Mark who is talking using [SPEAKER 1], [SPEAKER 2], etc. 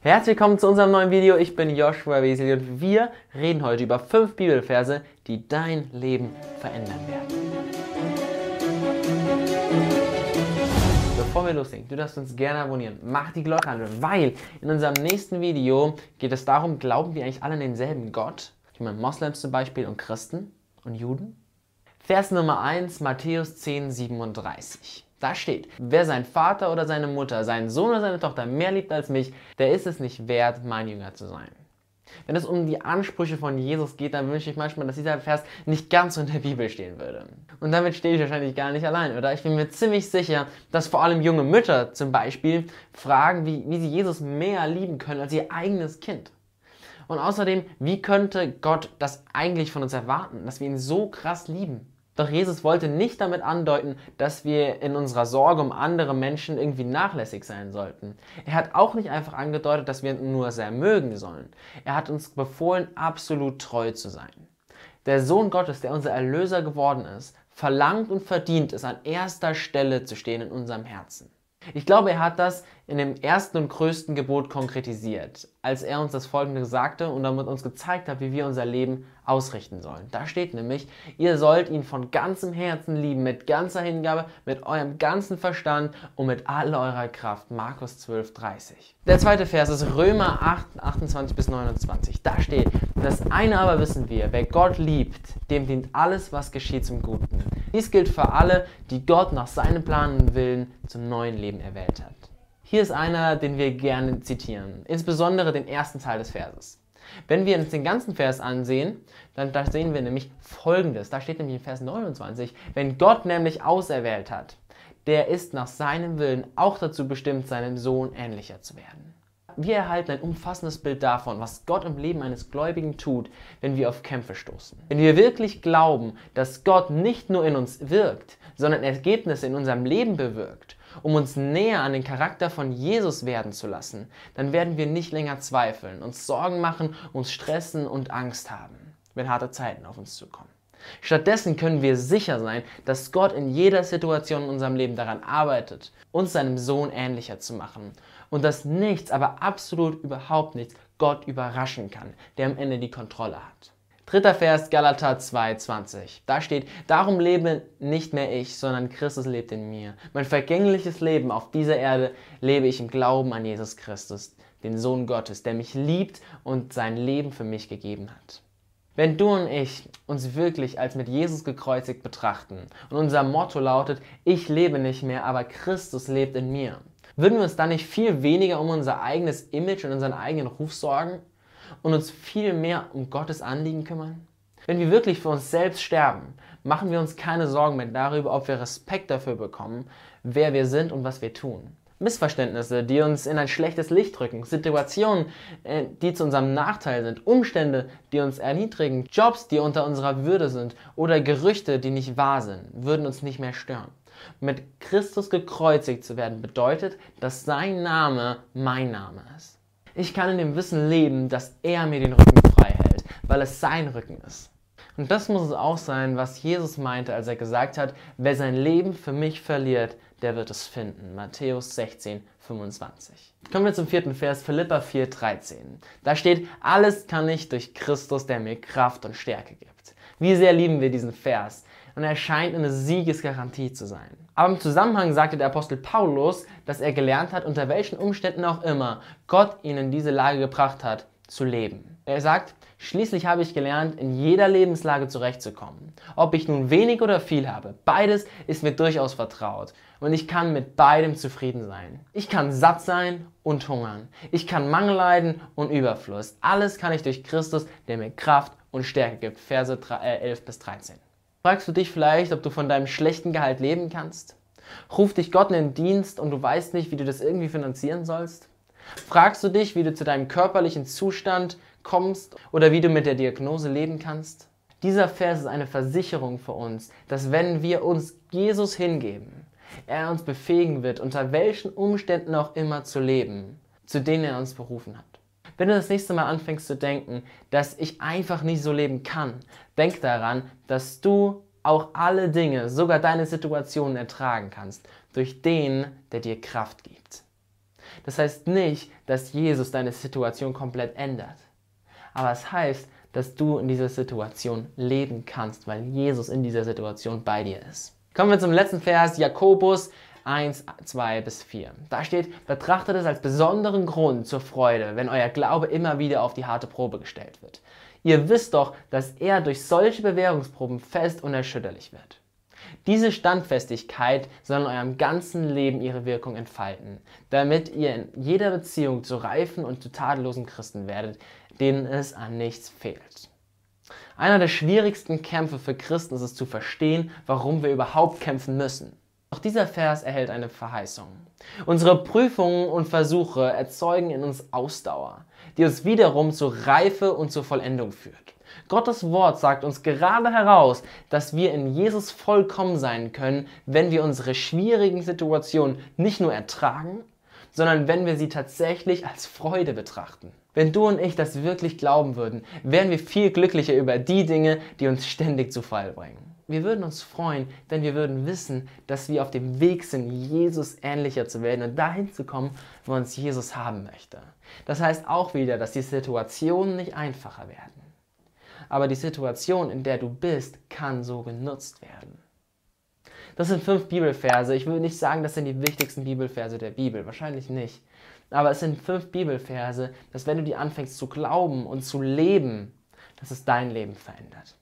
[SPEAKER 1] Herzlich willkommen zu unserem neuen Video. Ich bin Joshua Wesley und wir reden heute über fünf Bibelverse, die dein Leben verändern werden. Bevor wir loslegen, du darfst uns gerne abonnieren. Mach die Glocke an, weil in unserem nächsten Video geht es darum, glauben wir eigentlich alle an denselben Gott? Ich meine Moslems zum Beispiel und Christen und Juden? Vers Nummer 1, Matthäus 10, 37. Da steht, wer seinen Vater oder seine Mutter, seinen Sohn oder seine Tochter mehr liebt als mich, der ist es nicht wert, mein Jünger zu sein. Wenn es um die Ansprüche von Jesus geht, dann wünsche ich manchmal, dass dieser Vers nicht ganz so in der Bibel stehen würde. Und damit stehe ich wahrscheinlich gar nicht allein, oder? Ich bin mir ziemlich sicher, dass vor allem junge Mütter zum Beispiel fragen, wie, wie sie Jesus mehr lieben können als ihr eigenes Kind. Und außerdem, wie könnte Gott das eigentlich von uns erwarten, dass wir ihn so krass lieben? Doch Jesus wollte nicht damit andeuten, dass wir in unserer Sorge um andere Menschen irgendwie nachlässig sein sollten. Er hat auch nicht einfach angedeutet, dass wir nur sehr mögen sollen. Er hat uns befohlen, absolut treu zu sein. Der Sohn Gottes, der unser Erlöser geworden ist, verlangt und verdient es, an erster Stelle zu stehen in unserem Herzen. Ich glaube, er hat das in dem ersten und größten Gebot konkretisiert, als er uns das Folgende sagte und damit uns gezeigt hat, wie wir unser Leben ausrichten sollen. Da steht nämlich, ihr sollt ihn von ganzem Herzen lieben, mit ganzer Hingabe, mit eurem ganzen Verstand und mit all eurer Kraft. Markus 12, 30. Der zweite Vers ist Römer 8, 28 bis 29. Da steht, das eine aber wissen wir, wer Gott liebt, dem dient alles, was geschieht zum Guten. Dies gilt für alle, die Gott nach seinem Plan und Willen zum neuen Leben erwählt hat. Hier ist einer, den wir gerne zitieren, insbesondere den ersten Teil des Verses. Wenn wir uns den ganzen Vers ansehen, dann da sehen wir nämlich folgendes. Da steht nämlich in Vers 29, wenn Gott nämlich auserwählt hat, der ist nach seinem Willen auch dazu bestimmt, seinem Sohn ähnlicher zu werden. Wir erhalten ein umfassendes Bild davon, was Gott im Leben eines Gläubigen tut, wenn wir auf Kämpfe stoßen. Wenn wir wirklich glauben, dass Gott nicht nur in uns wirkt, sondern Ergebnisse in unserem Leben bewirkt um uns näher an den Charakter von Jesus werden zu lassen, dann werden wir nicht länger zweifeln, uns Sorgen machen, uns stressen und Angst haben, wenn harte Zeiten auf uns zukommen. Stattdessen können wir sicher sein, dass Gott in jeder Situation in unserem Leben daran arbeitet, uns seinem Sohn ähnlicher zu machen und dass nichts, aber absolut überhaupt nichts Gott überraschen kann, der am Ende die Kontrolle hat. Dritter Vers, Galater 2,20. Da steht, darum lebe nicht mehr ich, sondern Christus lebt in mir. Mein vergängliches Leben auf dieser Erde lebe ich im Glauben an Jesus Christus, den Sohn Gottes, der mich liebt und sein Leben für mich gegeben hat. Wenn du und ich uns wirklich als mit Jesus gekreuzigt betrachten und unser Motto lautet, ich lebe nicht mehr, aber Christus lebt in mir, würden wir uns dann nicht viel weniger um unser eigenes Image und unseren eigenen Ruf sorgen? und uns viel mehr um Gottes Anliegen kümmern? Wenn wir wirklich für uns selbst sterben, machen wir uns keine Sorgen mehr darüber, ob wir Respekt dafür bekommen, wer wir sind und was wir tun. Missverständnisse, die uns in ein schlechtes Licht drücken, Situationen, äh, die zu unserem Nachteil sind, Umstände, die uns erniedrigen, Jobs, die unter unserer Würde sind oder Gerüchte, die nicht wahr sind, würden uns nicht mehr stören. Mit Christus gekreuzigt zu werden bedeutet, dass sein Name mein Name ist. Ich kann in dem Wissen leben, dass er mir den Rücken frei hält, weil es sein Rücken ist. Und das muss es auch sein, was Jesus meinte, als er gesagt hat, wer sein Leben für mich verliert, der wird es finden. Matthäus 16, 25. Kommen wir zum vierten Vers, Philippa 4, 13. Da steht, alles kann ich durch Christus, der mir Kraft und Stärke gibt. Wie sehr lieben wir diesen Vers und er scheint eine Siegesgarantie zu sein. Aber im Zusammenhang sagte der Apostel Paulus, dass er gelernt hat, unter welchen Umständen auch immer Gott ihn in diese Lage gebracht hat, zu leben. Er sagt, schließlich habe ich gelernt, in jeder Lebenslage zurechtzukommen. Ob ich nun wenig oder viel habe, beides ist mir durchaus vertraut und ich kann mit beidem zufrieden sein. Ich kann satt sein und hungern. Ich kann Mangel leiden und Überfluss. Alles kann ich durch Christus, der mir Kraft und Stärke gibt. Verse 11 äh, bis 13. Fragst du dich vielleicht, ob du von deinem schlechten Gehalt leben kannst? Ruft dich Gott in den Dienst und du weißt nicht, wie du das irgendwie finanzieren sollst? Fragst du dich, wie du zu deinem körperlichen Zustand kommst oder wie du mit der Diagnose leben kannst? Dieser Vers ist eine Versicherung für uns, dass wenn wir uns Jesus hingeben, er uns befähigen wird, unter welchen Umständen auch immer zu leben, zu denen er uns berufen hat. Wenn du das nächste Mal anfängst zu denken, dass ich einfach nicht so leben kann, denk daran, dass du auch alle Dinge, sogar deine Situationen ertragen kannst, durch den, der dir Kraft gibt. Das heißt nicht, dass Jesus deine Situation komplett ändert. Aber es heißt, dass du in dieser Situation leben kannst, weil Jesus in dieser Situation bei dir ist. Kommen wir zum letzten Vers, Jakobus 1, 2 bis 4. Da steht, betrachtet es als besonderen Grund zur Freude, wenn euer Glaube immer wieder auf die harte Probe gestellt wird. Ihr wisst doch, dass er durch solche Bewährungsproben fest und unerschütterlich wird. Diese Standfestigkeit soll in eurem ganzen Leben ihre Wirkung entfalten, damit ihr in jeder Beziehung zu reifen und zu tadellosen Christen werdet, denen es an nichts fehlt. Einer der schwierigsten Kämpfe für Christen ist es zu verstehen, warum wir überhaupt kämpfen müssen. Doch dieser Vers erhält eine Verheißung. Unsere Prüfungen und Versuche erzeugen in uns Ausdauer, die uns wiederum zur Reife und zur Vollendung führt. Gottes Wort sagt uns gerade heraus, dass wir in Jesus vollkommen sein können, wenn wir unsere schwierigen Situationen nicht nur ertragen, sondern wenn wir sie tatsächlich als Freude betrachten. Wenn du und ich das wirklich glauben würden, wären wir viel glücklicher über die Dinge, die uns ständig zu Fall bringen. Wir würden uns freuen, denn wir würden wissen, dass wir auf dem Weg sind, Jesus ähnlicher zu werden und dahin zu kommen, wo uns Jesus haben möchte. Das heißt auch wieder, dass die Situationen nicht einfacher werden. Aber die Situation, in der du bist, kann so genutzt werden. Das sind fünf Bibelverse. Ich würde nicht sagen, das sind die wichtigsten Bibelverse der Bibel. Wahrscheinlich nicht. Aber es sind fünf Bibelverse, dass wenn du die anfängst zu glauben und zu leben, dass es dein Leben verändert.